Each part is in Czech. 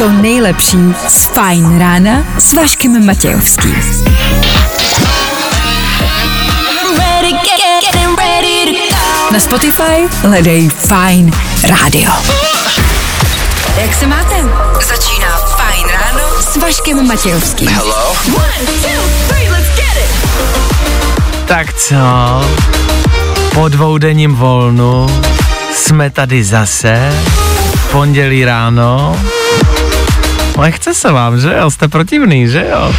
to nejlepší z Fajn rána s Vaškem Matějovským. Na Spotify hledej Fajn rádio. Jak se máte? Začíná Fajn ráno s Vaškem Matějovským. One, two, three, let's get it. Tak co? Po dvoudenním volnu jsme tady zase. Pondělí ráno. Ale chce se vám, že jo? Jste protivný, že jo?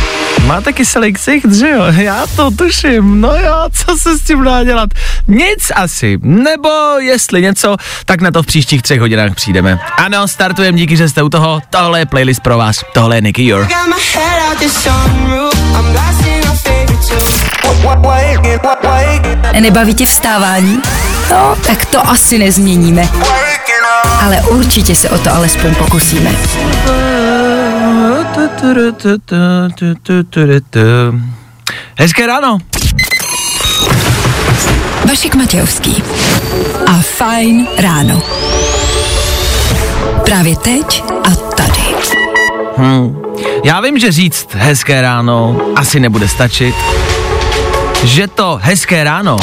Máte kyselý ksicht, že jo? Já to tuším. No jo, co se s tím dá dělat? Nic asi. Nebo jestli něco, tak na to v příštích třech hodinách přijdeme. Ano, startujeme, díky, že jste u toho. Tohle je playlist pro vás. Tohle je Nicky Your. Nebaví tě vstávání? No, tak to asi nezměníme. Ale určitě se o to alespoň pokusíme. Hezké ráno. Vašek Matějovský a Fajn ráno. Právě teď a tady. Já vím, že říct hezké ráno asi nebude stačit, že to hezké ráno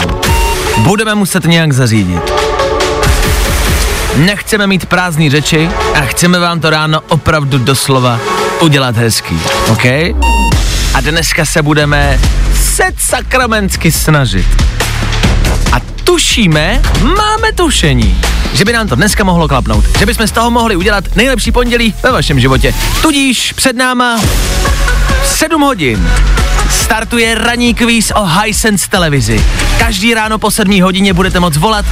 budeme muset nějak zařídit. Nechceme mít prázdné řeči a chceme vám to ráno opravdu doslova udělat hezký, OK? A dneska se budeme set sakramensky snažit. A tušíme, máme tušení, že by nám to dneska mohlo klapnout. Že bychom z toho mohli udělat nejlepší pondělí ve vašem životě. Tudíž před náma 7 hodin startuje ranní kvíz o Hisense televizi. Každý ráno po 7 hodině budete moct volat,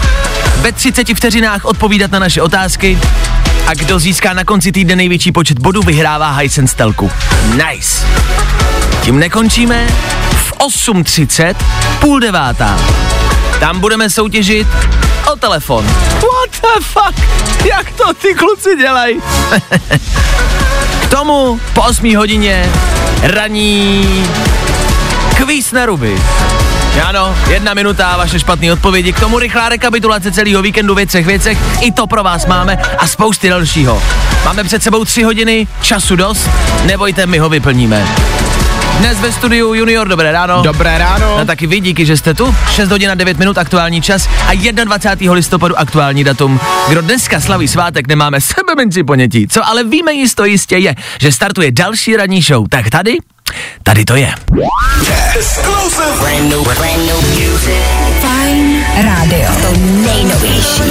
ve 30 vteřinách odpovídat na naše otázky a kdo získá na konci týdne největší počet bodů, vyhrává Hisense telku. Nice. Tím nekončíme. V 8.30, půl devátá. Tam budeme soutěžit o telefon. What the fuck? Jak to ty kluci dělají? K tomu po 8 hodině raní kvíz na ruby. Ano, jedna minuta a vaše špatné odpovědi. K tomu rychlá rekapitulace celého víkendu v věcech věcech. I to pro vás máme a spousty dalšího. Máme před sebou tři hodiny, času dost, nebojte, my ho vyplníme. Dnes ve studiu Junior, dobré ráno. Dobré ráno. A taky vy, díky, že jste tu. 6 hodin a 9 minut aktuální čas a 21. listopadu aktuální datum. Kdo dneska slaví svátek, nemáme sebe menší ponětí. Co ale víme jisto jistě je, že startuje další ranní show. Tak tady, tady to je. Fajn rádio. To nejnovější.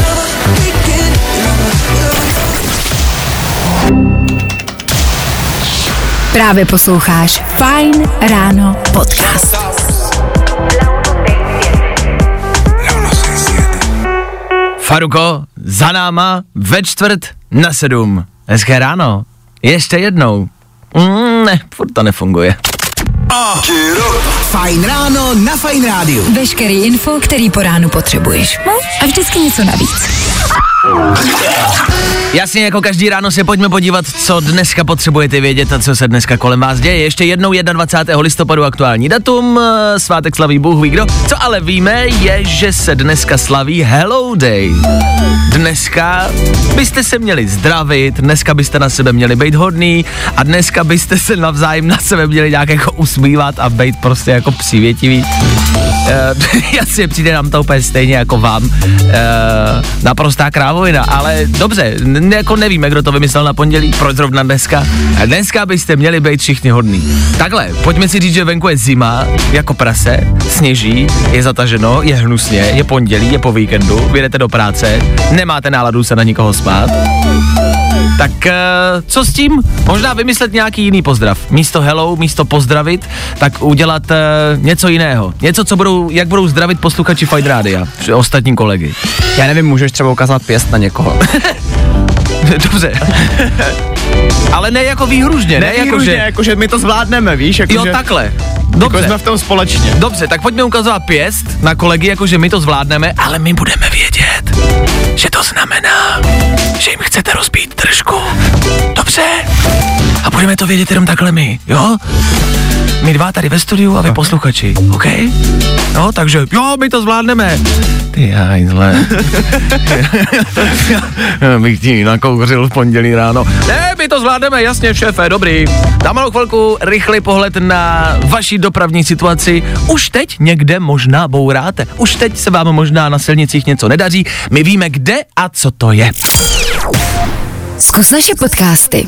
Právě posloucháš Fajn ráno podcast. Faruko, za náma ve čtvrt na sedm. Hezké ráno. Ještě jednou. Mm, ne, furt to nefunguje. Fajn ráno na Fajn rádiu. Veškerý info, který po ránu potřebuješ. No a vždycky něco navíc. Jasně, jako každý ráno se pojďme podívat, co dneska potřebujete vědět a co se dneska kolem vás děje. Ještě jednou 21. listopadu aktuální datum, eh, svátek slaví Bůh ví kdo. Co ale víme, je, že se dneska slaví Hello Day. Dneska byste se měli zdravit, dneska byste na sebe měli být hodný a dneska byste se navzájem na sebe měli nějak jako usmívat a být prostě jako přívětivý. Uh, jasně, přijde nám to úplně stejně jako vám. Uh, naprostá krávovina, ale dobře, n- jako nevíme, kdo to vymyslel na pondělí, proč zrovna dneska. A dneska byste měli být všichni hodný. Takhle, pojďme si říct, že venku je zima, jako prase, sněží, je zataženo, je hnusně, je pondělí, je po víkendu, vyjdete do práce, nemáte náladu se na nikoho spát. Tak uh, co s tím? Možná vymyslet nějaký jiný pozdrav. Místo hello, místo pozdravit, tak udělat uh, něco jiného. Něco, co budou, jak budou zdravit posluchači Fight Rádia, ostatní kolegy. Já nevím, můžeš třeba ukázat pěst na někoho. Dobře. Ale ne jako výhružně, ne, jako že... jako že my to zvládneme, víš? Jako, Jo, že, takhle. Jako Dobře. jsme v tom společně. Dobře, tak pojďme ukazovat pěst na kolegy, jakože my to zvládneme, ale my budeme vědět, že to znamená, že jim chcete rozbít držku. Dobře. A budeme to vědět jenom takhle my, jo? My dva tady ve studiu a vy posluchači, OK? No, takže jo, my to zvládneme. Ty hajzle. Já bych ti nakouřil v pondělí ráno. Ne, my to zvládneme, jasně, šéfe, dobrý. Za malou chvilku rychlý pohled na vaši dopravní situaci. Už teď někde možná bouráte. Už teď se vám možná na silnicích něco nedaří. My víme, kde a co to je. Zkus naše podcasty.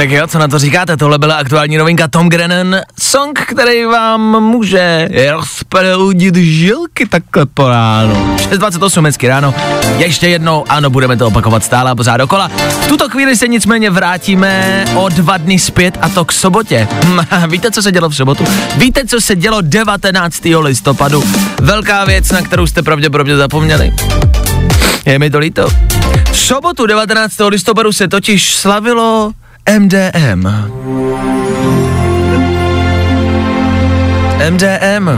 Tak jo, co na to říkáte? Tohle byla aktuální novinka Tom Grennan, song, který vám může rozproudit žilky takhle po ránu. 6.28 hezky ráno. Ještě jednou, ano, budeme to opakovat stále a pořád dokola. V tuto chvíli se nicméně vrátíme o dva dny zpět a to k sobotě. Hm, Víte, co se dělo v sobotu? Víte, co se dělo 19. listopadu? Velká věc, na kterou jste pravděpodobně zapomněli. Je mi to líto. V sobotu 19. listopadu se totiž slavilo MDM. MDM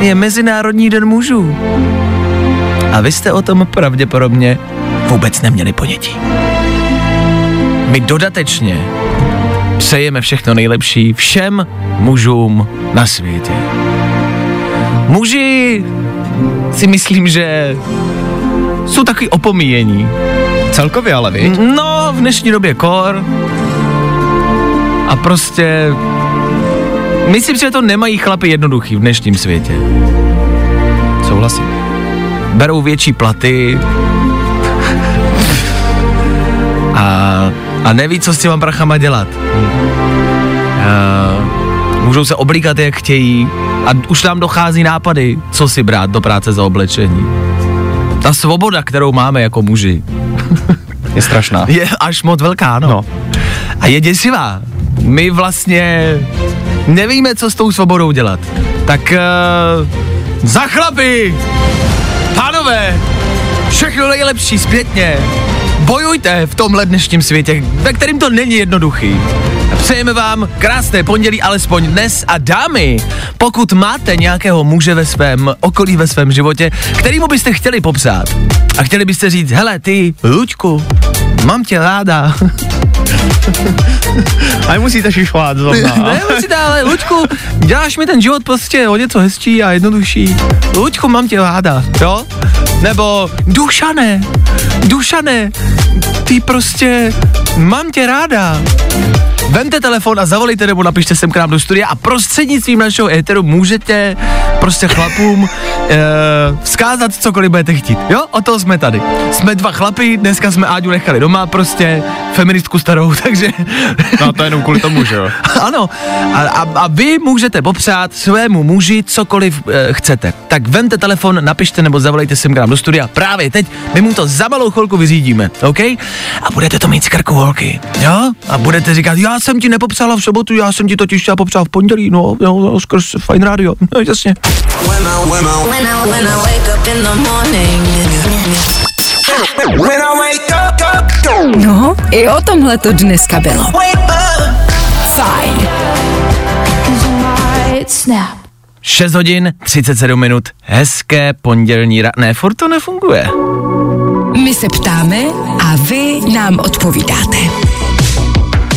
je Mezinárodní den mužů. A vy jste o tom pravděpodobně vůbec neměli ponětí. My dodatečně přejeme všechno nejlepší všem mužům na světě. Muži si myslím, že jsou takový opomíjení. Celkově ale, viď? No, v dnešní době kor. A prostě... Myslím že to nemají chlapi jednoduchý v dnešním světě. Souhlasím. Berou větší platy. A, a neví, co s těma prachama dělat. A, můžou se oblíkat, jak chtějí. A už tam dochází nápady, co si brát do práce za oblečení. Ta svoboda, kterou máme jako muži, Je strašná. je až moc velká, no. No. A je děsivá. My vlastně nevíme, co s tou svobodou dělat. Tak uh, za chlapy! Pánové! Všechno nejlepší zpětně! Bojujte v tomhle dnešním světě, ve kterým to není jednoduchý. Přejeme vám krásné pondělí alespoň dnes a dámy, pokud máte nějakého muže ve svém okolí, ve svém životě, kterýmu byste chtěli popsat a chtěli byste říct, hele ty, Luďku, mám tě ráda. A nemusíte šišovat zrovna. ne, musíte, ale Luďku, děláš mi ten život prostě o něco hezčí a jednodušší. Luďku, mám tě ráda, jo? Nebo Dušané, Dušané, ty prostě, mám tě ráda. Vemte telefon a zavolejte nebo napište sem k nám do studia a prostřednictvím našeho éteru můžete prostě chlapům e, vzkázat cokoliv budete chtít. Jo, o to jsme tady. Jsme dva chlapy, dneska jsme Áďu nechali doma, prostě feministku starou, takže No to jenom kvůli tomu, že jo. ano, a, a, a vy můžete popřát svému muži cokoliv e, chcete. Tak vemte telefon, napište nebo zavolejte sem k nám do studia. Právě teď my mu to za malou chvilku vyřídíme, OK? A budete to mít z krku holky, jo? A budete říkat, já jsem ti nepopsala v sobotu, já jsem ti totiž chtěla popsat v pondělí, no, no skrz Fine Radio, no jasně. When I, when I, when I wake up in the morning. When I wake up, up, No, i o tomhle to dneska bylo. Fajn. Snap. 6 hodin, 37 minut, hezké pondělní ra... Ne, furt to nefunguje. My se ptáme a vy nám odpovídáte.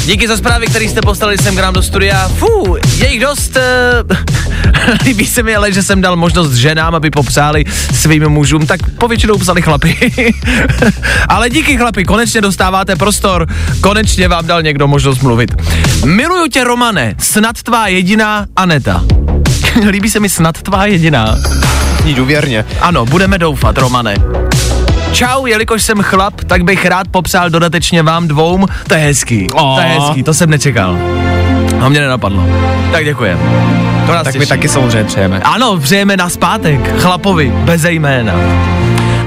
Díky za zprávy, které jste poslali sem k nám do studia. Fú, je jich dost. Uh, líbí se mi ale, že jsem dal možnost ženám, aby popsali svým mužům, tak povětšinou psali chlapi. ale díky chlapi, konečně dostáváte prostor, konečně vám dal někdo možnost mluvit. Miluju tě, Romane, snad tvá jediná Aneta. Líbí se mi snad tvá jediná. Ní důvěrně. Ano, budeme doufat, Romane. Čau, jelikož jsem chlap, tak bych rád popsal dodatečně vám dvou. To je hezký, Ó. to je hezký, to jsem nečekal. A mě nenapadlo. Tak děkujem. To nás Tak my těší. taky samozřejmě přejeme. Ano, přejeme na zpátek, chlapovi, bez jména.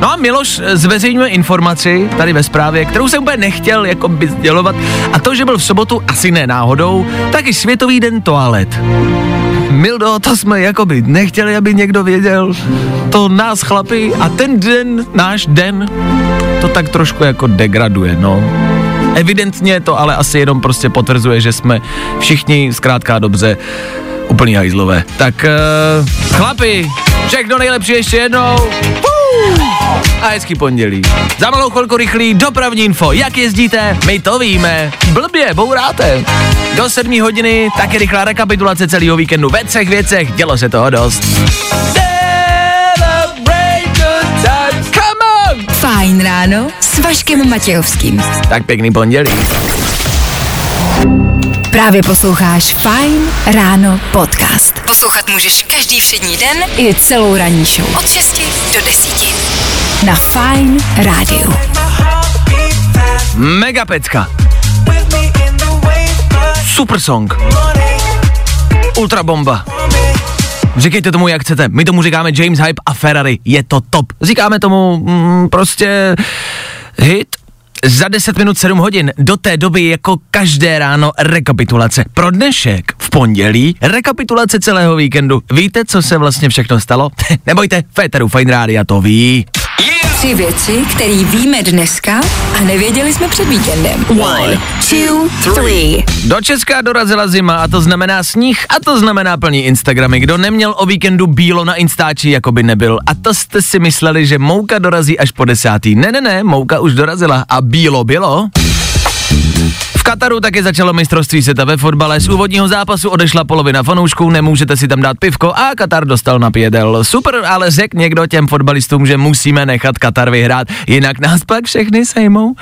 No a Miloš zveřejňuje informaci tady ve zprávě, kterou jsem úplně nechtěl jako by sdělovat, a to, že byl v sobotu, asi ne náhodou, taky Světový den toalet. Mildo, to jsme jakoby nechtěli, aby někdo věděl. To nás chlapi a ten den, náš den, to tak trošku jako degraduje, no. Evidentně to ale asi jenom prostě potvrzuje, že jsme všichni zkrátka dobře úplný hajzlové. Tak uh, chlapi, všechno nejlepší ještě jednou. Fuu! A hezký pondělí. Za malou chvilku rychlý dopravní info. Jak jezdíte? My to víme. Blbě, bouráte. Do sedmí hodiny taky rychlá rekapitulace celého víkendu ve třech věcech. Dělo se toho dost. Fajn ráno s Vaškem Matějovským. Tak pěkný pondělí. Právě posloucháš Fajn ráno podcast. Poslouchat můžeš každý všední den i celou ranní show. Od 6 do 10. Na Fajn rádiu. Mega pecka. Super song. Ultra bomba. Říkejte tomu, jak chcete. My tomu říkáme James Hype a Ferrari. Je to top. Říkáme tomu mm, prostě hit za 10 minut 7 hodin. Do té doby jako každé ráno rekapitulace. Pro dnešek v pondělí rekapitulace celého víkendu. Víte, co se vlastně všechno stalo? Nebojte, Féteru Fine Rádia to ví. Tři věci, které víme dneska a nevěděli jsme před víkendem. One, two, three. Do Česka dorazila zima a to znamená sníh a to znamená plný Instagramy. Kdo neměl o víkendu bílo na Instači, jako by nebyl. A to jste si mysleli, že Mouka dorazí až po desátý. Ne, ne, ne, Mouka už dorazila a bílo bylo. V Kataru taky začalo mistrovství světa ve fotbale. Z úvodního zápasu odešla polovina fanoušků, nemůžete si tam dát pivko a Katar dostal na pědel. Super, ale řek někdo těm fotbalistům, že musíme nechat Katar vyhrát, jinak nás pak všechny sejmou.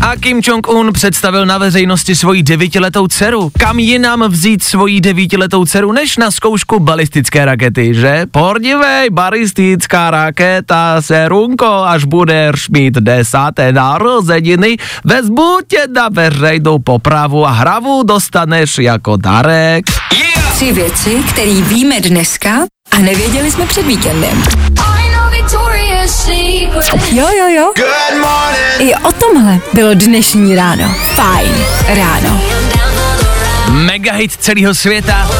A Kim Jong-un představil na veřejnosti svoji devítiletou dceru. Kam jinam vzít svoji devítiletou dceru, než na zkoušku balistické rakety, že? Pordivej, balistická raketa, serunko, až budeš mít desáté narozeniny, vezmu tě na veřejnou popravu a hravu dostaneš jako darek. Tři věci, které víme dneska a nevěděli jsme před víkendem. Jo, jo, jo. Good morning. I o tomhle bylo dnešní ráno. Fajn ráno. Mega hit celého světa.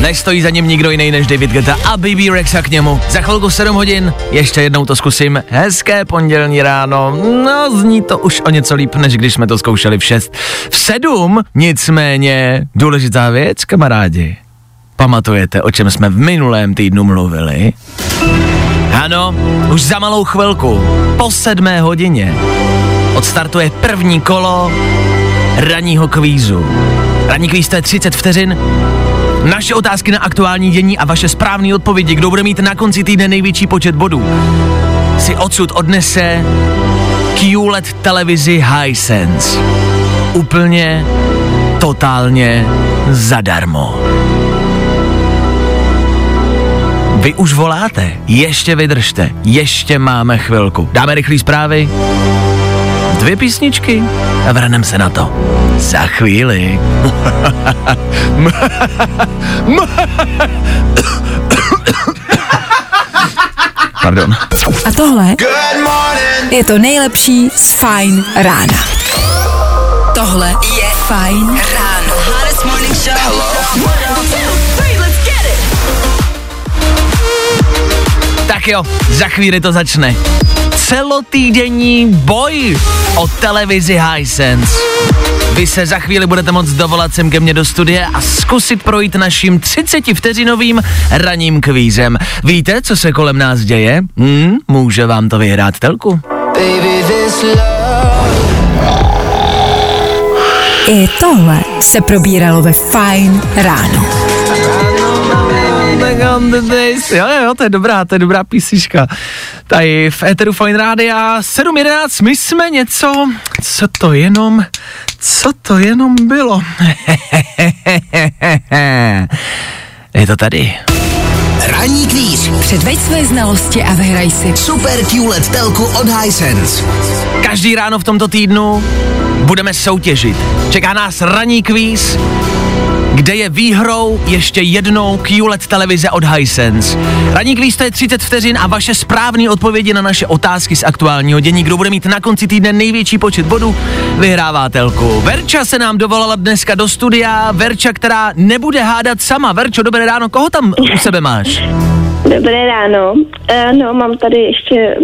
Nestojí za ním nikdo jiný než David Guetta a Baby Rexa k němu. Za chvilku 7 hodin, ještě jednou to zkusím. Hezké pondělní ráno, no zní to už o něco líp, než když jsme to zkoušeli v 6. V 7 nicméně důležitá věc, kamarádi. Pamatujete, o čem jsme v minulém týdnu mluvili? Ano, už za malou chvilku, po sedmé hodině, odstartuje první kolo ranního kvízu. Ranní kvíz to je 30 vteřin, naše otázky na aktuální dění a vaše správné odpovědi, kdo bude mít na konci týdne největší počet bodů, si odsud odnese QLED televizi Hisense. Úplně, totálně zadarmo. Vy už voláte, ještě vydržte, ještě máme chvilku. Dáme rychlý zprávy, dvě písničky a vrhneme se na to. Za chvíli. Pardon. A tohle je to nejlepší z Fajn rána. Tohle je Fajn ráno. Hottest morning show. Tak jo, za chvíli to začne. Celotýdenní boj o televizi Hisense. Vy se za chvíli budete moct dovolat sem ke mně do studie a zkusit projít naším 30 vteřinovým ranním kvízem. Víte, co se kolem nás děje? Hmm, může vám to vyhrát telku. Baby, this love. I tohle se probíralo ve Fajn ráno. Jo, jo, jo, to je dobrá, to je dobrá písnička. Tady v Eteru Fine Rádia 7.11, my jsme něco, co to jenom, co to jenom bylo. je to tady. Ranní kvíz. Předveď své znalosti a vyhraj si. Super QLED telku od Hisense. Každý ráno v tomto týdnu budeme soutěžit. Čeká nás ranní kvíz, kde je výhrou ještě jednou QLED televize od Hisense. Ranní kvíz to je 30 vteřin a vaše správné odpovědi na naše otázky z aktuálního dění. Kdo bude mít na konci týdne největší počet bodů, vyhrává telku. Verča se nám dovolala dneska do studia. Verča, která nebude hádat sama. Verčo, dobré ráno, koho tam u sebe máš? Dobré ráno. Uh, no, mám tady ještě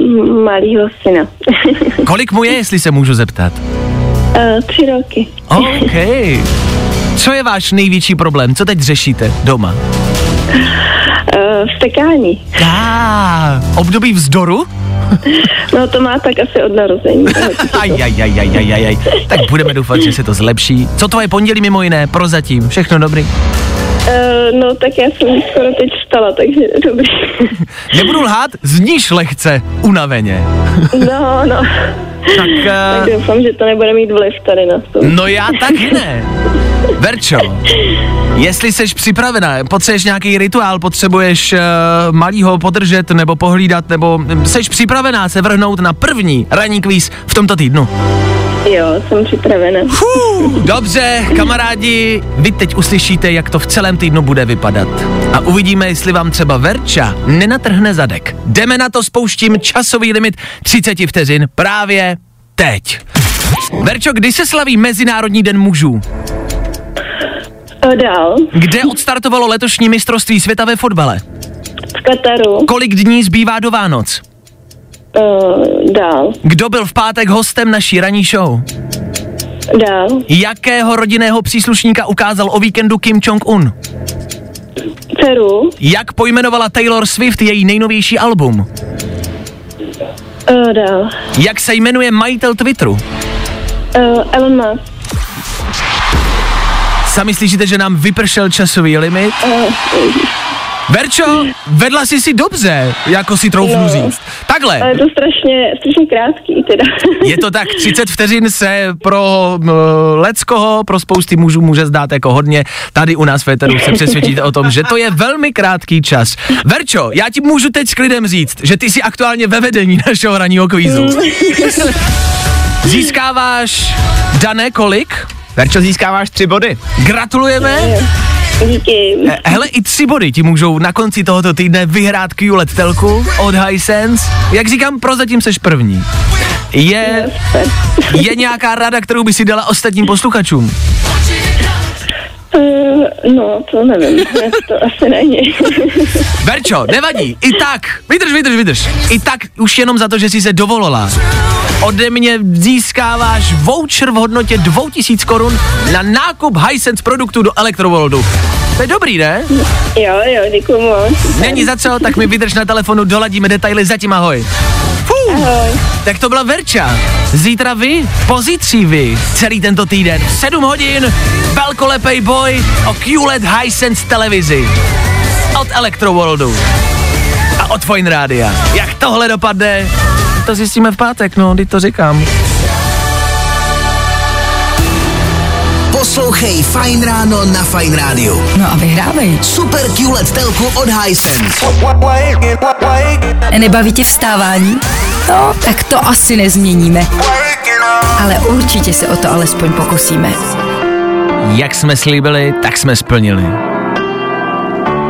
malýho syna. Kolik mu je, jestli se můžu zeptat? uh, tři roky. OK. Co je váš největší problém? Co teď řešíte doma? Uh, vstekání. Tá, období vzdoru? No to má tak asi od narození. Aj, aj, aj, aj, aj, aj, aj. Tak budeme doufat, že se to zlepší. Co tvoje pondělí mimo jiné? Prozatím. Všechno dobrý. Uh, no tak já jsem skoro teď vstala, takže dobrý. Nebudu lhát, zníš lehce unaveně. No, no. Tak, Tak uh, doufám, že to nebude mít vliv tady na to. no já taky ne. Verčo, jestli jsi připravená, potřebuješ nějaký rituál, potřebuješ uh, malýho podržet nebo pohlídat, nebo jsi připravená se vrhnout na první ranní kvíz v tomto týdnu? Jo, jsem připravena. Fuh, dobře, kamarádi, vy teď uslyšíte, jak to v celém týdnu bude vypadat. A uvidíme, jestli vám třeba Verča nenatrhne zadek. Jdeme na to, spouštím časový limit 30 vteřin právě teď. Verčo, kdy se slaví Mezinárodní den mužů? Dál. Kde odstartovalo letošní mistrovství světa ve fotbale? V Kataru. Kolik dní zbývá do Vánoc? Uh, dál. Kdo byl v pátek hostem naší ranní show? Dál. Jakého rodinného příslušníka ukázal o víkendu Kim Jong-un? Peru. Jak pojmenovala Taylor Swift její nejnovější album? Uh, dál. Jak se jmenuje majitel Twitteru? Uh, Elon Musk. Sami slyšíte, že nám vypršel časový limit? Verčo, vedla jsi si dobře, jako si troufnu No. říct. Takhle, Ale je to strašně, strašně krátký teda. je to tak, 30 vteřin se pro uh, leckoho, pro spousty mužů může zdát jako hodně. Tady u nás v Féteru se přesvědčíte o tom, že to je velmi krátký čas. Verčo, já ti můžu teď s klidem říct, že ty jsi aktuálně ve vedení našeho ranního kvízu. Získáváš, Dané, kolik? Verčo, získáváš tři body. Gratulujeme. Díky. Hele, i tři body ti můžou na konci tohoto týdne vyhrát QLED telku od Hisense. Jak říkám, prozatím seš první. Je, je nějaká rada, kterou by si dala ostatním posluchačům? Uh, no, to nevím. to asi není. Verčo, nevadí, i tak, vydrž, vydrž, vydrž. I tak už jenom za to, že jsi se dovolila. Ode mě získáváš voucher v hodnotě 2000 korun na nákup Hisense produktů do Electroworldu. To je dobrý, ne? jo, jo, děkuji moc. Není za co, tak mi vydrž na telefonu, doladíme detaily, zatím ahoj. Fuh. Ahoj. Tak to byla Verča. Zítra vy, pozítří vy, celý tento týden, v 7 hodin, velkolepej boj o QLED Hisense televizi. Od Electroworldu. A od Fine Rádia. Jak tohle dopadne, to zjistíme v pátek, no, teď to říkám. Poslouchej Fine Ráno na Fine Rádiu. No a vyhrávej. Super QLED telku od Hisense. Nebaví tě vstávání? No, tak to asi nezměníme. Ale určitě se o to alespoň pokusíme. Jak jsme slíbili, tak jsme splnili.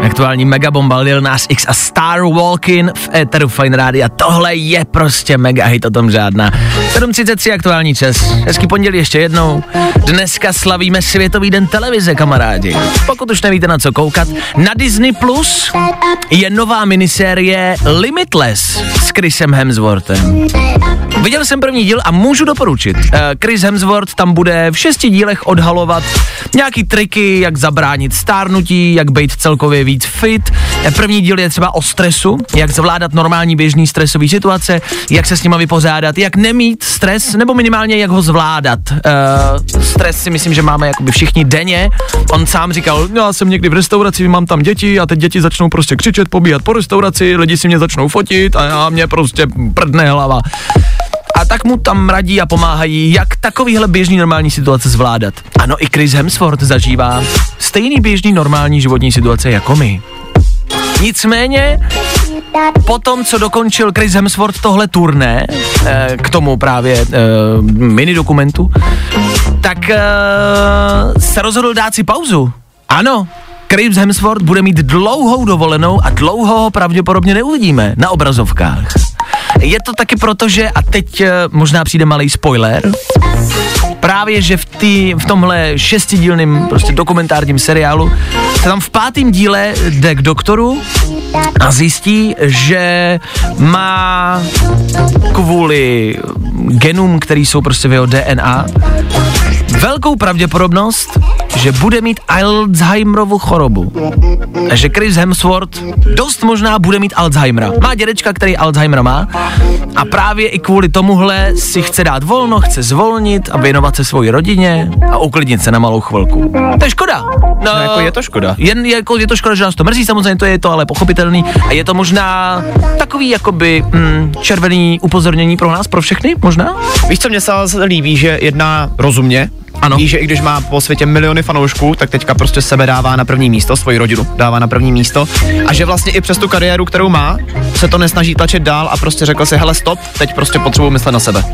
Aktuální megabomba Lil Nas X a Star Walkin v éteru Fine Radio. Tohle je prostě mega hit, o tom žádná. 7.33 aktuální čas. Hezký pondělí ještě jednou. Dneska slavíme Světový den televize, kamarádi. Pokud už nevíte na co koukat, na Disney Plus je nová minisérie Limitless s Chrisem Hemsworthem. Viděl jsem první díl a můžu doporučit. Eh, Chris Hemsworth tam bude v šesti dílech odhalovat nějaký triky, jak zabránit stárnutí, jak být celkově víc fit. Eh, První díl je třeba o stresu, jak zvládat normální běžný stresový situace, jak se s nima vypořádat, jak nemít stres, nebo minimálně jak ho zvládat. Uh, stres si myslím, že máme jakoby všichni denně. On sám říkal, "No, já jsem někdy v restauraci, mám tam děti a teď děti začnou prostě křičet, pobíhat po restauraci, lidi si mě začnou fotit a já mě prostě prdne hlava. Tak mu tam radí a pomáhají, jak takovýhle běžný normální situace zvládat. Ano, i Chris Hemsworth zažívá stejný běžný normální životní situace jako my. Nicméně, po tom, co dokončil Chris Hemsworth tohle turné, eh, k tomu právě eh, mini dokumentu, tak eh, se rozhodl dát si pauzu. Ano, Chris Hemsworth bude mít dlouhou dovolenou a dlouho ho pravděpodobně neuvidíme na obrazovkách. Je to taky proto, že, a teď eh, možná přijde malý spoiler, právě, že v, tý, v tomhle šestidílným prostě dokumentárním seriálu se tam v pátém díle jde k doktoru a zjistí, že má kvůli genům, který jsou prostě v jeho DNA, velkou pravděpodobnost, že bude mít Alzheimerovu chorobu. A že Chris Hemsworth dost možná bude mít Alzheimera. Má dědečka, který Alzheimera má a právě i kvůli tomuhle si chce dát volno, chce zvolnit a věnovat se svoji rodině a uklidnit se na malou chvilku. To je škoda. No, No, jako je to škoda. Jen je, jako, je to škoda, že nás to mrzí, samozřejmě to je to ale pochopitelný a je to možná takový jakoby mm, červený upozornění pro nás, pro všechny, možná? Víš, co mě se líbí, že jedná rozumně, Ano. Ví, že i když má po světě miliony fanoušků, tak teďka prostě sebe dává na první místo, svoji rodinu dává na první místo. A že vlastně i přes tu kariéru, kterou má, se to nesnaží tlačit dál a prostě řekl si, hele stop, teď prostě potřebuji myslet na sebe.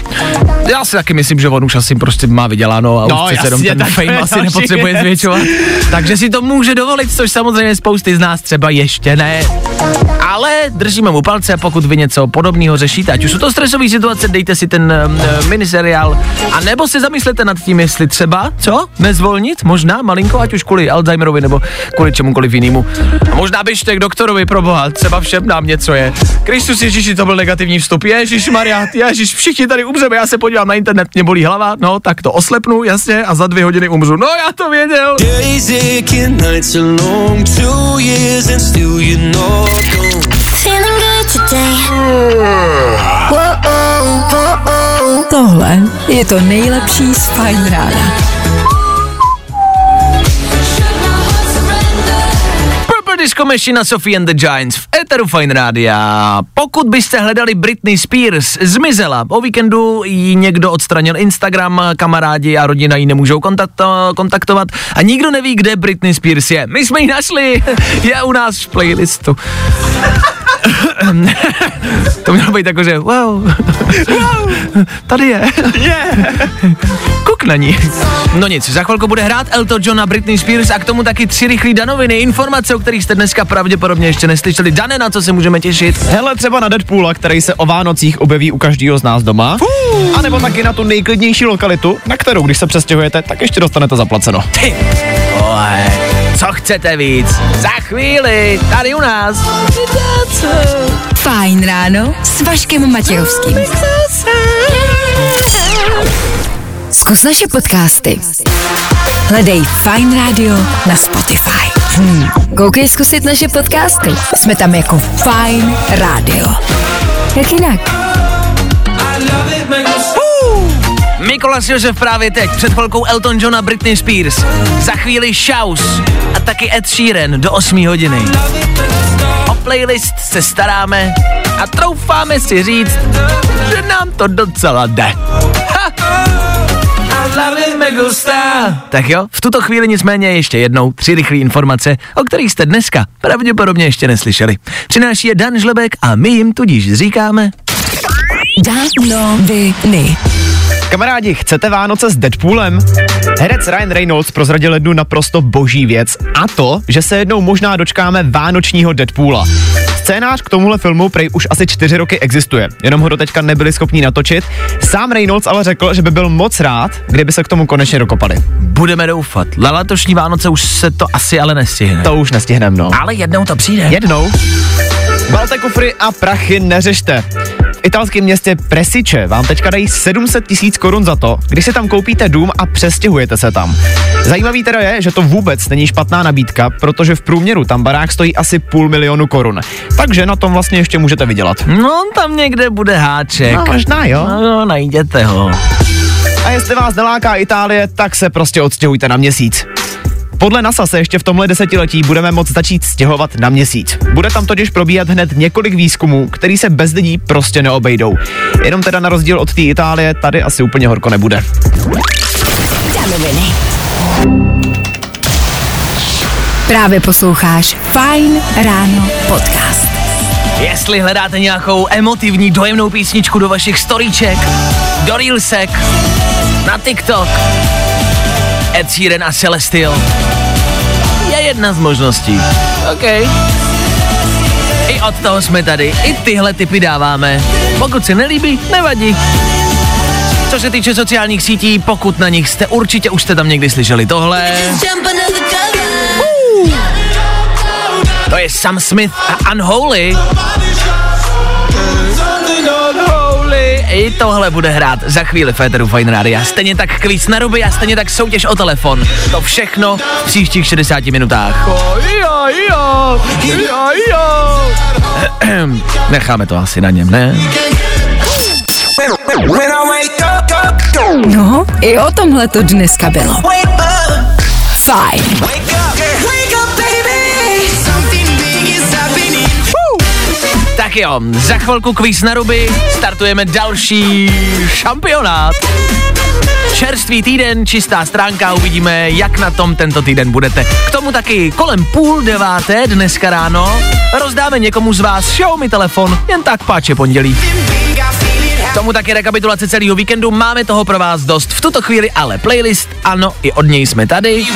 Já si taky myslím, že on už asi prostě má vyděláno a No, už jasně, ten tak fame asi nepotřebuje zvětšovat. Takže si to může dovolit, což samozřejmě spousty z nás třeba ještě ne. Ale držíme mu palce, pokud vy něco podobného řešíte, ať už jsou to stresové situace, dejte si ten uh, miniseriál, a nebo se zamyslete nad tím, jestli třeba, co, nezvolnit, možná malinko, ať už kvůli Alzheimerovi nebo kvůli čemukoliv jinému. A možná běžte k doktorovi pro boha, třeba všem nám něco je. Kristus Ježíši, to byl negativní vstup. Ježíš Maria, Ježíš, všichni tady umřeme, já se podívám na internet, mě bolí hlava, no tak to oslepnu, jasně, a za dvě hodiny umřu. No já to věděl. Days aching, nights two years and still Tohle je to nejlepší z Fine Rána. Purple Disco Machine a Sophie and the Giants v Eteru Fine Rádia. Pokud byste hledali Britney Spears, zmizela. O víkendu ji někdo odstranil Instagram, kamarádi a rodina ji nemůžou kontakto, kontaktovat a nikdo neví, kde Britney Spears je. My jsme ji našli, je u nás v playlistu. to mělo být jako, že wow, wow, tady je. Yeah. Kuk na ní. No nic, za chvilku bude hrát Elton John a Britney Spears a k tomu taky tři rychlé danoviny, informace, o kterých jste dneska pravděpodobně ještě neslyšeli. Dane, na co se můžeme těšit? Hele třeba na Deadpoola, který se o Vánocích objeví u každého z nás doma. A nebo taky na tu nejklidnější lokalitu, na kterou, když se přestěhujete, tak ještě dostanete zaplaceno. Ty co chcete víc? Za chvíli, tady u nás. Fajn ráno s Vaškem Matějovským. Zkus naše podcasty. Hledej Fine Radio na Spotify. Hmm. Koukej zkusit naše podcasty. Jsme tam jako Fine Radio. Jak jinak? Mikolas Josef právě teď, před chvilkou Elton John a Britney Spears. Za chvíli Shouse a taky Ed Sheeran do 8 hodiny. O playlist se staráme a troufáme si říct, že nám to docela jde. Tak jo, v tuto chvíli nicméně ještě jednou tři rychlé informace, o kterých jste dneska pravděpodobně ještě neslyšeli. Přináší je Dan Žlebek a my jim tudíž říkáme Danoviny. Kamarádi, chcete Vánoce s Deadpoolem? Herec Ryan Reynolds prozradil jednu naprosto boží věc a to, že se jednou možná dočkáme vánočního Deadpoola. Scénář k tomuhle filmu prej už asi čtyři roky existuje, jenom ho doteďka nebyli schopni natočit. Sám Reynolds ale řekl, že by byl moc rád, kdyby se k tomu konečně dokopali. Budeme doufat. Na letošní Vánoce už se to asi ale nestihne. To už nestihneme, no. Ale jednou to přijde. Jednou. Balte kufry a prachy neřešte. V italském městě Presiče vám teďka dají 700 tisíc korun za to, když si tam koupíte dům a přestěhujete se tam. Zajímavý teda je, že to vůbec není špatná nabídka, protože v průměru tam barák stojí asi půl milionu korun. Takže na tom vlastně ještě můžete vydělat. No, tam někde bude háček. No, možná jo. No, najděte ho. A jestli vás neláká Itálie, tak se prostě odstěhujte na měsíc. Podle NASA se ještě v tomhle desetiletí budeme moct začít stěhovat na měsíc. Bude tam totiž probíhat hned několik výzkumů, který se bez lidí prostě neobejdou. Jenom teda na rozdíl od té Itálie, tady asi úplně horko nebude. Právě posloucháš Fine Ráno podcast. Jestli hledáte nějakou emotivní, dojemnou písničku do vašich storíček, do Reelsek, na TikTok, Ed Sheeran a Celestial je jedna z možností. OK. I od toho jsme tady, i tyhle typy dáváme. Pokud se nelíbí, nevadí. Co se týče sociálních sítí, pokud na nich jste, určitě už jste tam někdy slyšeli tohle. To je Sam Smith a Unholy. I tohle bude hrát za chvíli Féteru Fine Radio. Stejně tak kvíz na ruby a stejně tak soutěž o telefon. To všechno v příštích 60 minutách. Jo, jo, jo, jo. Necháme to asi na něm, ne? No, i o tomhle to dneska bylo. Fajn. Tak jo, za chvilku kvíz na ruby, startujeme další šampionát. Čerstvý týden, čistá stránka, uvidíme, jak na tom tento týden budete. K tomu taky kolem půl deváté dneska ráno rozdáme někomu z vás Xiaomi telefon, jen tak páče pondělí. K tomu taky rekapitulace celého víkendu, máme toho pro vás dost. V tuto chvíli ale playlist, ano, i od něj jsme tady.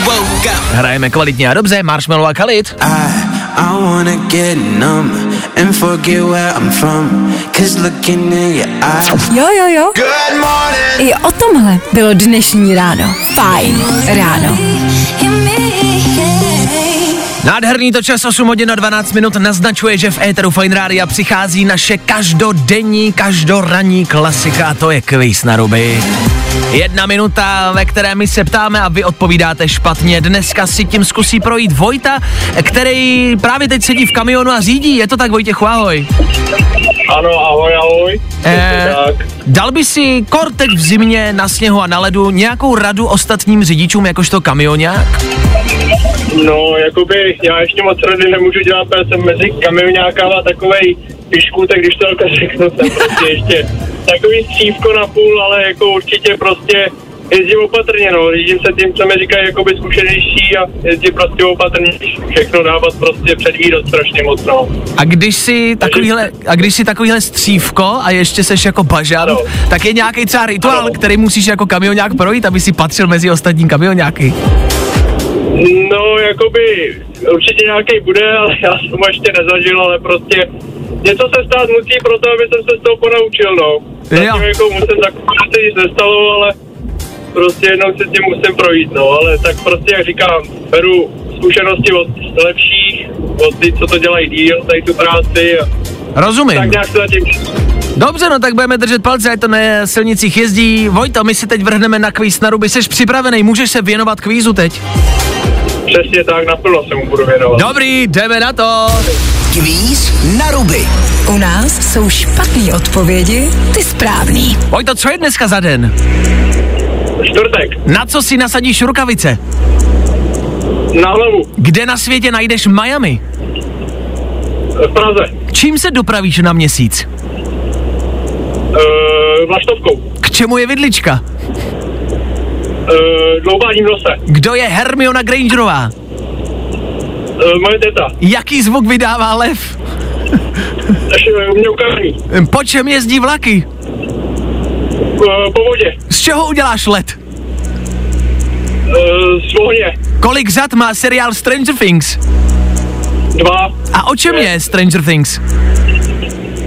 Hrajeme kvalitně a dobře, Marshmallow a Khalid. I numb and forget where I'm from. Cause looking in your eyes. Jo, jo, jo. Good morning. I o tomhle bylo dnešní ráno. Fajn ráno. Nádherný to čas 8 hodin a 12 minut naznačuje, že v éteru Fine Rádia přichází naše každodenní, každoranní klasika a to je kvíz na ruby. Jedna minuta, ve které my se ptáme a vy odpovídáte špatně. Dneska si tím zkusí projít Vojta, který právě teď sedí v kamionu a řídí. Je to tak, Vojtěchu, ahoj. Ano, ahoj, ahoj. Eh, tak. dal by si kor teď v zimě na sněhu a na ledu nějakou radu ostatním řidičům jakožto kamionák? No, jakoby já ještě moc rady nemůžu dělat, protože jsem mezi kamionákama takovej piškůtek, když to řeknu, jsem prostě ještě takový střívko na půl, ale jako určitě prostě jezdím opatrně, no, řídím se tím, co mi říkají jakoby zkušenější a jezdím prostě opatrně, všechno dávat prostě předvídat strašně moc, no. A když si takovýhle, a když si takovýhle střívko a ještě seš jako bažant, Ano. tak je nějaký třeba rituál, Ano. který musíš jako kamionák projít, aby si patřil mezi ostatní kamionáky. No, jakoby určitě nějaký bude, ale já jsem ho ještě nezažil, ale prostě něco se stát musí proto, aby jsem se z toho ponaučil, no. Jo. Zatím jako musím takové se nic nestalo, ale prostě jednou se s tím musím projít, no, ale tak prostě, jak říkám, beru zkušenosti od lepších, od lidí, co to dělají díl, tady tu práci a Rozumím. tak nějak se zatím Dobře, no tak budeme držet palce, ať to na silnicích jezdí. Vojto, my si teď vrhneme na kvíz na ruby. Jsi připravený, můžeš se věnovat kvízu teď? přesně tak naplno se mu budu věnovat. Dobrý, jdeme na to. Kvíz na ruby. U nás jsou špatné odpovědi, ty správný. Vojto, co je dneska za den? Čtvrtek, Na co si nasadíš rukavice? na hlavu, Kde na světě najdeš Miami? v Praze, Čím se dopravíš na měsíc? e, vlaštovkou, K čemu je vidlička? e, dloubáním nose, Kdo je Hermiona Grangerová? e, moje teta, Jaký zvuk vydává lev? Mě ukáží. Po čem jezdí vlaky? E, po vodě, Z čeho uděláš let? E, z ohně, Kolik řad má seriál Stranger Things? dva, A o čem je Stranger Things?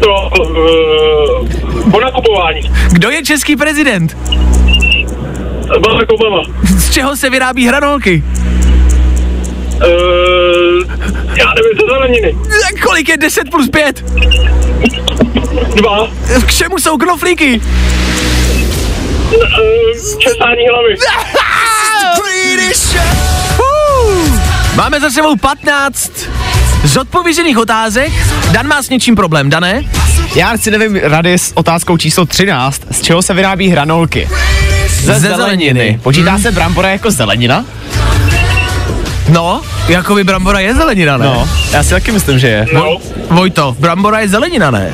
to, e, po nakupování, Kdo je český prezident? Barack Obama, Z čeho se vyrábí hranolky? e, já nevím, co zeleniny, Kolik je 10 plus 5? dva, K čemu jsou knoflíky? e, česání hlavy, Uh, Máme za sebou 15 zodpovězených otázek. Dan má s něčím problém, Dané? Já si nevím rady s otázkou číslo 13, z čeho se vyrábí hranolky. Ze, Ze zeleniny. Počítá se brambora jako zelenina? No, jako by brambora je zelenina, ne? No, já si taky myslím, že je. no, Vojto, brambora je zelenina, ne?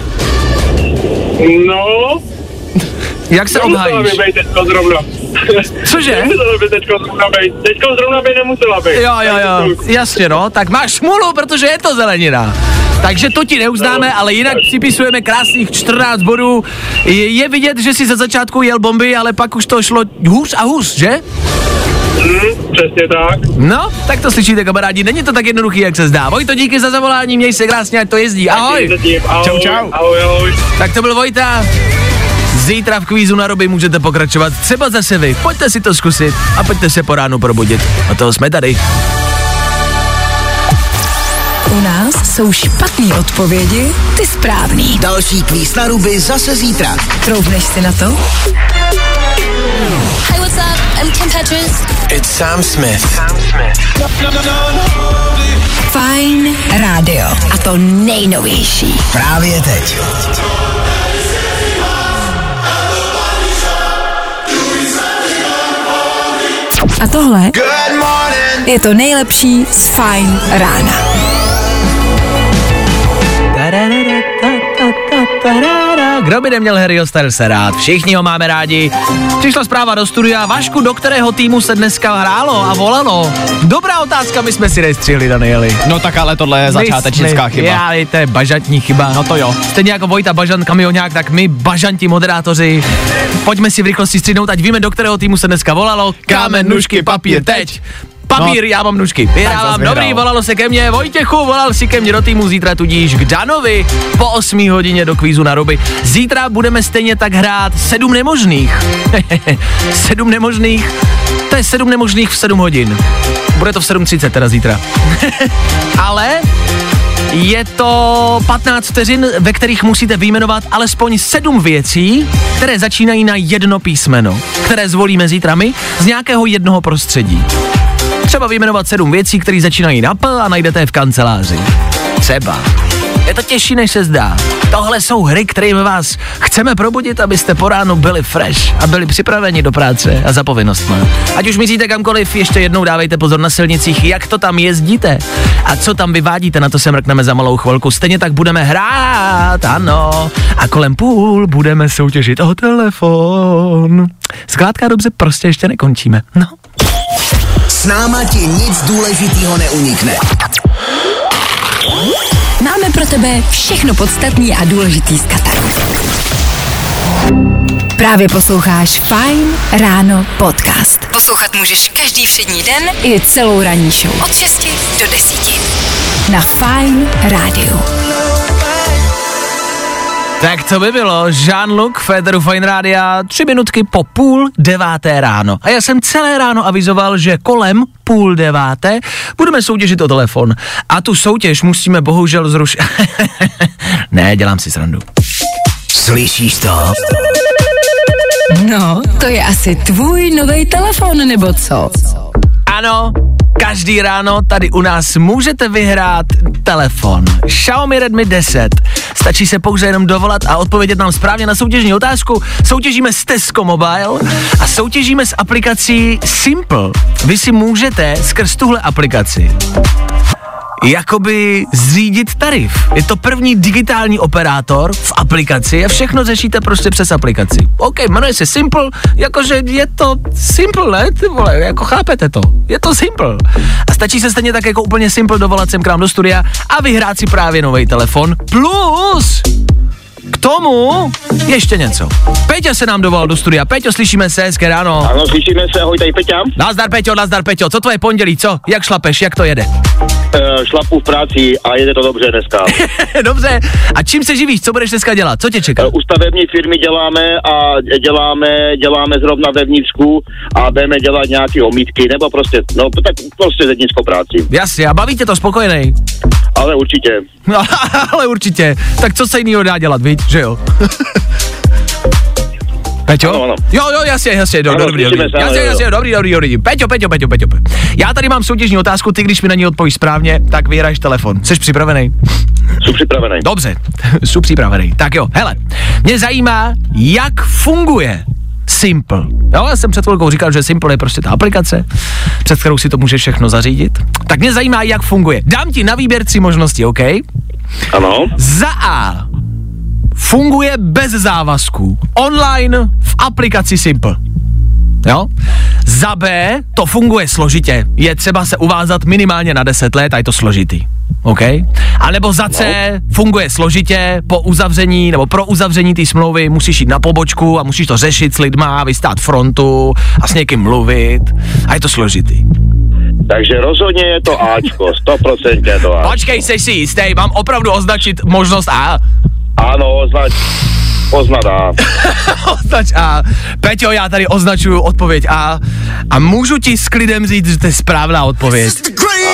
no, Jak se nemusela obhájíš? Cože? Teďko zrovna být, teďko zrovna by nemusela být. Jo, jo, jo, jasně no, tak máš smůlu, protože je to zelenina. Takže to ti neuznáme, ale jinak připisujeme krásných 14 bodů. Je, je vidět, že si za začátku jel bomby, ale pak už to šlo hůř a hůř, že? Hm, přesně tak. No, tak to slyšíte, kamarádi, není to tak jednoduchý, jak se zdá. Vojto, díky za zavolání, měj se krásně, ať to jezdí. Ahoj. Zatím, ahoj, Čau, čau. Ahoj, ahoj. Tak to byl Vojta. Zítra v kvízu na roby můžete pokračovat třeba zase vy. Pojďte si to zkusit a pojďte se po ránu probudit. A toho jsme tady. U nás jsou špatný odpovědi, ty správný. Další kvíz na ruby zase zítra. Troubneš si na to? Hey, what's up? I'm Kim Petras. It's Sam Smith. Fajn rádio. A to nejnovější. Právě teď. A tohle je to nejlepší z Fajn rána. Kdo by neměl Harryho Stylese rád? Všichni ho máme rádi. Přišla zpráva do studia. Vašku, do kterého týmu se dneska hrálo a volalo? Dobrá otázka, my jsme si nestřihli, Danieli. No tak ale tohle je začátečnická chyba. Já, to je bažantní chyba. No to jo. Stejně jako Vojta Bažant, kamionák, tak my bažanti moderátoři. Pojďme si v rychlosti střídnout, ať víme, do kterého týmu se dneska volalo. Kámen, nůžky, papír, teď. Papír, No. já mám nůžky. Vyhrávám, dobrý, volalo se ke mně. Vojtěchu, volal si ke mně do týmu zítra tudíž k Danovi po 8 hodině do kvízu na ruby. Zítra budeme stejně tak hrát sedm nemožných. sedm nemožných, to je sedm nemožných v 7 hodin. Bude to v 7.30 teda zítra. Ale je to 15 vteřin, ve kterých musíte vyjmenovat alespoň sedm věcí, které začínají na jedno písmeno, které zvolíme zítra my z nějakého jednoho prostředí. Třeba vyjmenovat sedm věcí, které začínají na P a najdete je v kanceláři. Třeba. Je to těžší, než se zdá. Tohle jsou hry, kterými vás chceme probudit, abyste po ránu byli fresh a byli připraveni do práce a za povinnostmi. Ať už míříte kamkoliv, ještě jednou dávejte pozor na silnicích, jak to tam jezdíte a co tam vyvádíte, na to se mrkneme za malou chvilku. Stejně tak budeme hrát, ano. A kolem půl budeme soutěžit o telefon. Zkrátka dobře, prostě ještě nekončíme. No. S náma ti nic důležitýho neunikne. Máme pro tebe všechno podstatný a důležitý z Kataru. Právě posloucháš Fine Ráno podcast. Poslouchat můžeš každý všední den i celou ranní show. Od 6 do 10. Na Fine Rádiu. Tak to by bylo Jean-Luc Federu Fine Rádia, tři minutky po půl deváté ráno. A já jsem celé ráno avizoval, že kolem půl deváté budeme soutěžit o telefon. A tu soutěž musíme bohužel zrušit. ne, dělám si srandu. Slyšíš to? No, to je asi tvůj nový telefon, nebo co? Ano, každý ráno tady u nás můžete vyhrát telefon. Xiaomi Redmi 10. Stačí se pouze jenom dovolat a odpovědět nám správně na soutěžní otázku. Soutěžíme s Tesco Mobile a soutěžíme s aplikací Simple. Vy si můžete skrz tuhle aplikaci jakoby zřídit tarif. Je to první digitální operátor v aplikaci a všechno řešíte prostě přes aplikaci. OK, jmenuje se Simple, jakože je to Simple, ne? Ty vole, jako chápete to. Je to Simple. A stačí se stejně tak jako úplně Simple dovolat sem k nám do studia a vyhrát si právě nový telefon. Plus k tomu ještě něco. Peťa se nám dovolal do studia. Peťo, slyšíme se, hezké ráno. Ano, slyšíme se, ahoj, tady Peťa. Nazdar Peťo, nazdar Peťo, co tvoje pondělí, co? Jak šlapeš, jak to jede? Šlapu v práci a jede to dobře dneska. Dobře, a čím se živíš, co budeš dneska dělat, co tě čeká? E, U stavební firmy děláme a děláme, děláme zrovna ve vnitřku a budeme dělat nějaké omítky, nebo prostě, no tak prostě zednickou práci. Jasně, a baví tě to spokojený? Ale určitě. No, ale určitě. Tak co se jiného dá dělat, víš, že jo? Peťo? Ano, ano. Jo, jo, jasně, jasně, do, Ano, dobrý, dobrý. se, Jasně, jasně, dobrý, dobrý, dobrý. Peťo, Peťo, Peťo, Peťo. Já tady mám soutěžní otázku, ty když mi na ní odpovíš správně, tak vyhraješ telefon. Jsi připravený? Jsem připravený. Dobře, jsou připravený. Tak jo, hele, mě zajímá, jak funguje Simple. Jo, já jsem před chvilkou říkal, že Simple je prostě ta aplikace, před kterou si to můžeš všechno zařídit. Tak mě zajímá, jak funguje. Dám ti na výběr tři možnosti, OK? Ano. Za A funguje bez závazků. Online v aplikaci Simple. Jo? Za B to funguje složitě. Je třeba se uvázat minimálně na 10 let a je to složitý. OK? A nebo za C funguje složitě, po uzavření nebo pro uzavření té smlouvy musíš jít na pobočku a musíš to řešit s lidma, vystát frontu a s někým mluvit a je to složitý. Takže rozhodně je to Ačko, 100% je to Ačko. Počkej, jsi si jistý, mám opravdu označit možnost A? Áno, označ. Poznat A. Označ A. Peťo, já tady označuju odpověď A a můžu ti s klidem říct, že to je správná odpověď.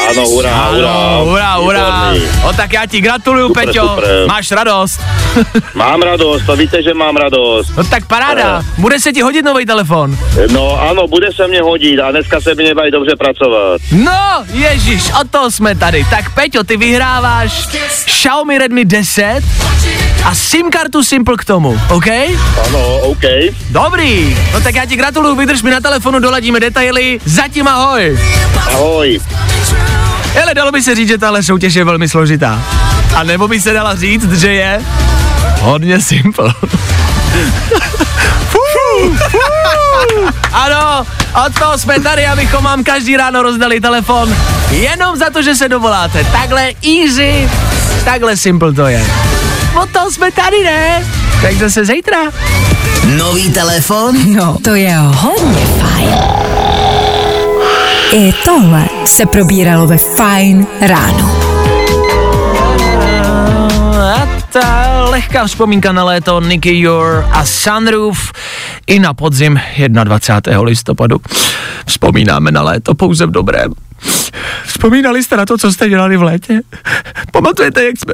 Áno, hurá, hurá. Ano, hurá, hurá. Výborný. O tak já ti gratuluju, Super, Peťo. super. Máš radost. Mám radost, to víte, že mám radost. No tak paráda. Bude se ti hodit nový telefon. No ano, bude se mě hodit a dneska se mě baví dobře pracovat. No, ježíš, o to jsme tady. Tak Peťo, ty vyhráváš Xiaomi Redmi 10 a SIM kartu Simple k tomu, OK? Ano, OK. Dobrý, no tak já ti gratuluju, vydrž mi na telefonu, doladíme detaily, zatím ahoj. Ahoj. Hele, dalo by se říct, že tahle soutěž je velmi složitá. A nebo by se dala říct, že je hodně simple. Fuh, fuh. ano, od toho jsme tady, abychom vám každý ráno rozdali telefon. Jenom za to, že se dovoláte. Takhle easy, takhle simple to je. Toho jsme tady, ne? Tak zase zítra. Nový telefon? No, to je hodně fajn. I tohle se probíralo ve Fine ráno. A ta lehká vzpomínka na léto Nicky Your a Sunroof i na podzim 21. listopadu. Vzpomínáme na léto pouze v dobrém. Vzpomínali jste na to, co jste dělali v létě? Pamatujete, jak, jsme,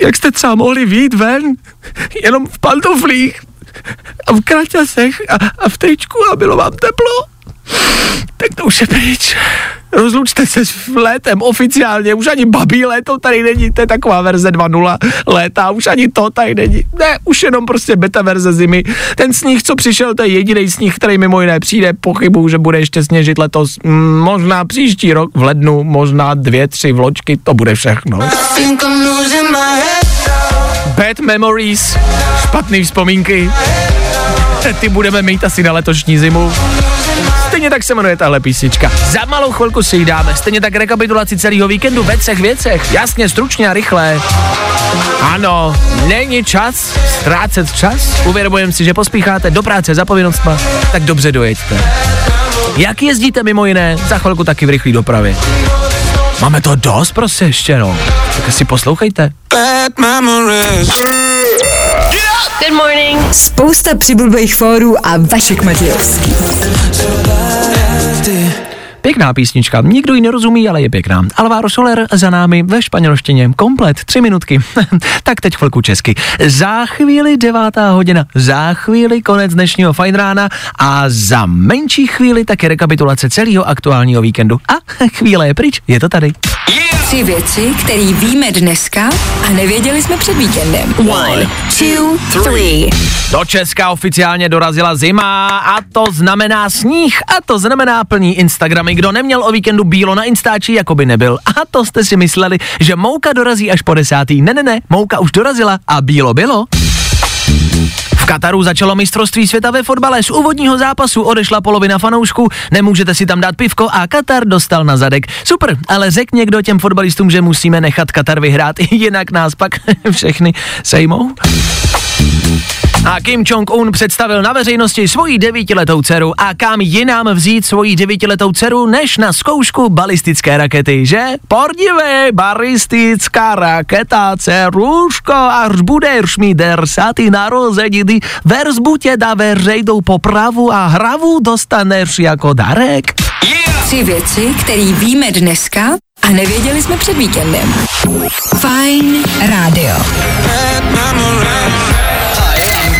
jak jste třeba mohli výjít ven? Jenom v pantoflích a v kraťasech a, a v tričku a bylo vám teplo? Tak to už je pryč. Rozlučte se s létem oficiálně, už ani babí léto tady není, to je taková verze 2.0 léta, už ani to tady není. Ne, už jenom prostě beta verze zimy. Ten sníh, co přišel, to je jediný sníh, který mimo jiné přijde. Pochybuju, že bude ještě sněžit letos, mm, možná příští rok v lednu, možná dvě, tři vločky, to bude všechno. Bad memories, špatné vzpomínky. Ty budeme mít asi na letošní zimu. Stejně tak se jmenuje tahle písnička. Za malou chvilku si ji dáme. Stejně tak rekapitulaci celého víkendu ve třech věcech. Jasně, stručně a rychle. Ano, není čas ztrácet čas. Uvědomujeme si, že pospícháte do práce za povinnostma, tak dobře dojeďte. Jak jezdíte mimo jiné? Za chvilku taky v rychlé dopravě. Máme to dost prostě ještě, no. Tak si poslouchejte. Good morning. Spousta přibulbých fórů a Vašek Matějovský. Pěkná písnička, nikdo ji nerozumí, ale je pěkná. Alvaro Soler za námi ve španělštině, komplet, tři minutky. tak teď chvilku česky. Za chvíli devátá hodina, za chvíli konec dnešního fajn rána a za menší chvíli také rekapitulace celého aktuálního víkendu. A chvíle je pryč, je to tady. Tři věci, které víme dneska a nevěděli jsme před víkendem. One, two, three. Do Česka oficiálně dorazila zima a to znamená sníh a to znamená plný Instagramy. Kdo neměl o víkendu bílo na Instači, jako by nebyl. A to jste si mysleli, že mouka dorazí až po desátý. Ne, ne, ne, mouka už dorazila a bílo bylo. V Kataru začalo mistrovství světa ve fotbale. Z úvodního zápasu odešla polovina fanoušků, nemůžete si tam dát pivko a Katar dostal na zadek. Super, ale řekl někdo těm fotbalistům, že musíme nechat Katar vyhrát, jinak nás pak všechny sejmou? A Kim Jong-un představil na veřejnosti svoji devítiletou dceru a kam jinam vzít svoji devítiletou dceru, než na zkoušku balistické rakety, že? Podívej, balistická raketa, dceruško, až budeš mi dersatý narozeniny, verzbu tě da veřejnou popravu a hravu dostaneš jako darek. Tři věci, které víme dneska a nevěděli jsme před víkendem. Fine rádio.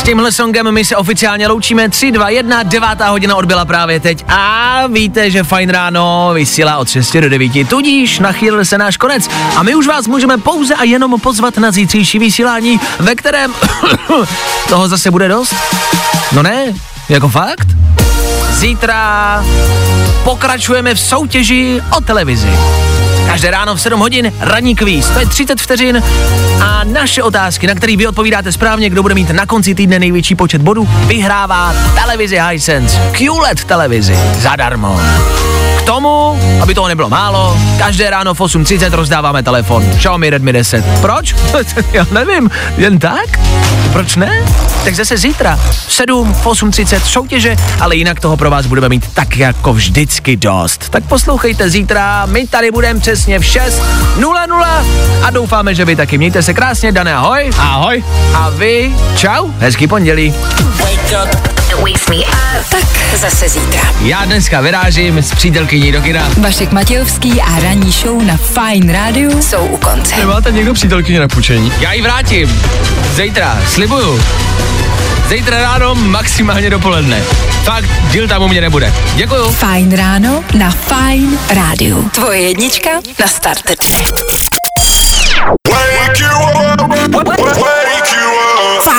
S tímhle songem my se oficiálně loučíme 3, 2, 1, devátá hodina odbyla právě teď a víte, že Fajn ráno vysílá od 6 do 9, tudíž nachýlil se náš konec a my už vás můžeme pouze a jenom pozvat na zítřejší vysílání, ve kterém toho zase bude dost. No ne, jako fakt? Zítra pokračujeme v soutěži o televizi. Každé ráno v 7 hodin ranní kvíz, to je 30 vteřin. A naše otázky, na které vy odpovídáte správně, kdo bude mít na konci týdne největší počet bodů, vyhrává televizi Hisense, QLED televizi, zadarmo. Tomu, aby toho nebylo málo, každé ráno v 8.30 rozdáváme telefon. Xiaomi Redmi 10. Proč? Já nevím, jen tak? Proč ne? Tak zase zítra, v 7, v 8.30 soutěže, ale jinak toho pro vás budeme mít tak jako vždycky dost. Tak poslouchejte zítra, my tady budeme přesně v 6.00 a doufáme, že vy taky. Mějte se krásně, Dané, ahoj. Ahoj. A vy, čau, hezký pondělí. Tak zase zítra. Já dneska vyrážím s přítelkyní do kina. Vašek Matějovský a ranní show na Fine Radio jsou u konce. Nemáte někdo přítelkyni na půjčení? Já ji vrátím. Zítra, slibuju. Zítra ráno maximálně dopoledne. Fakt, díl tam u mě nebude. Děkuju. Fajn ráno na Fine Radio. Tvoje jednička na start dne.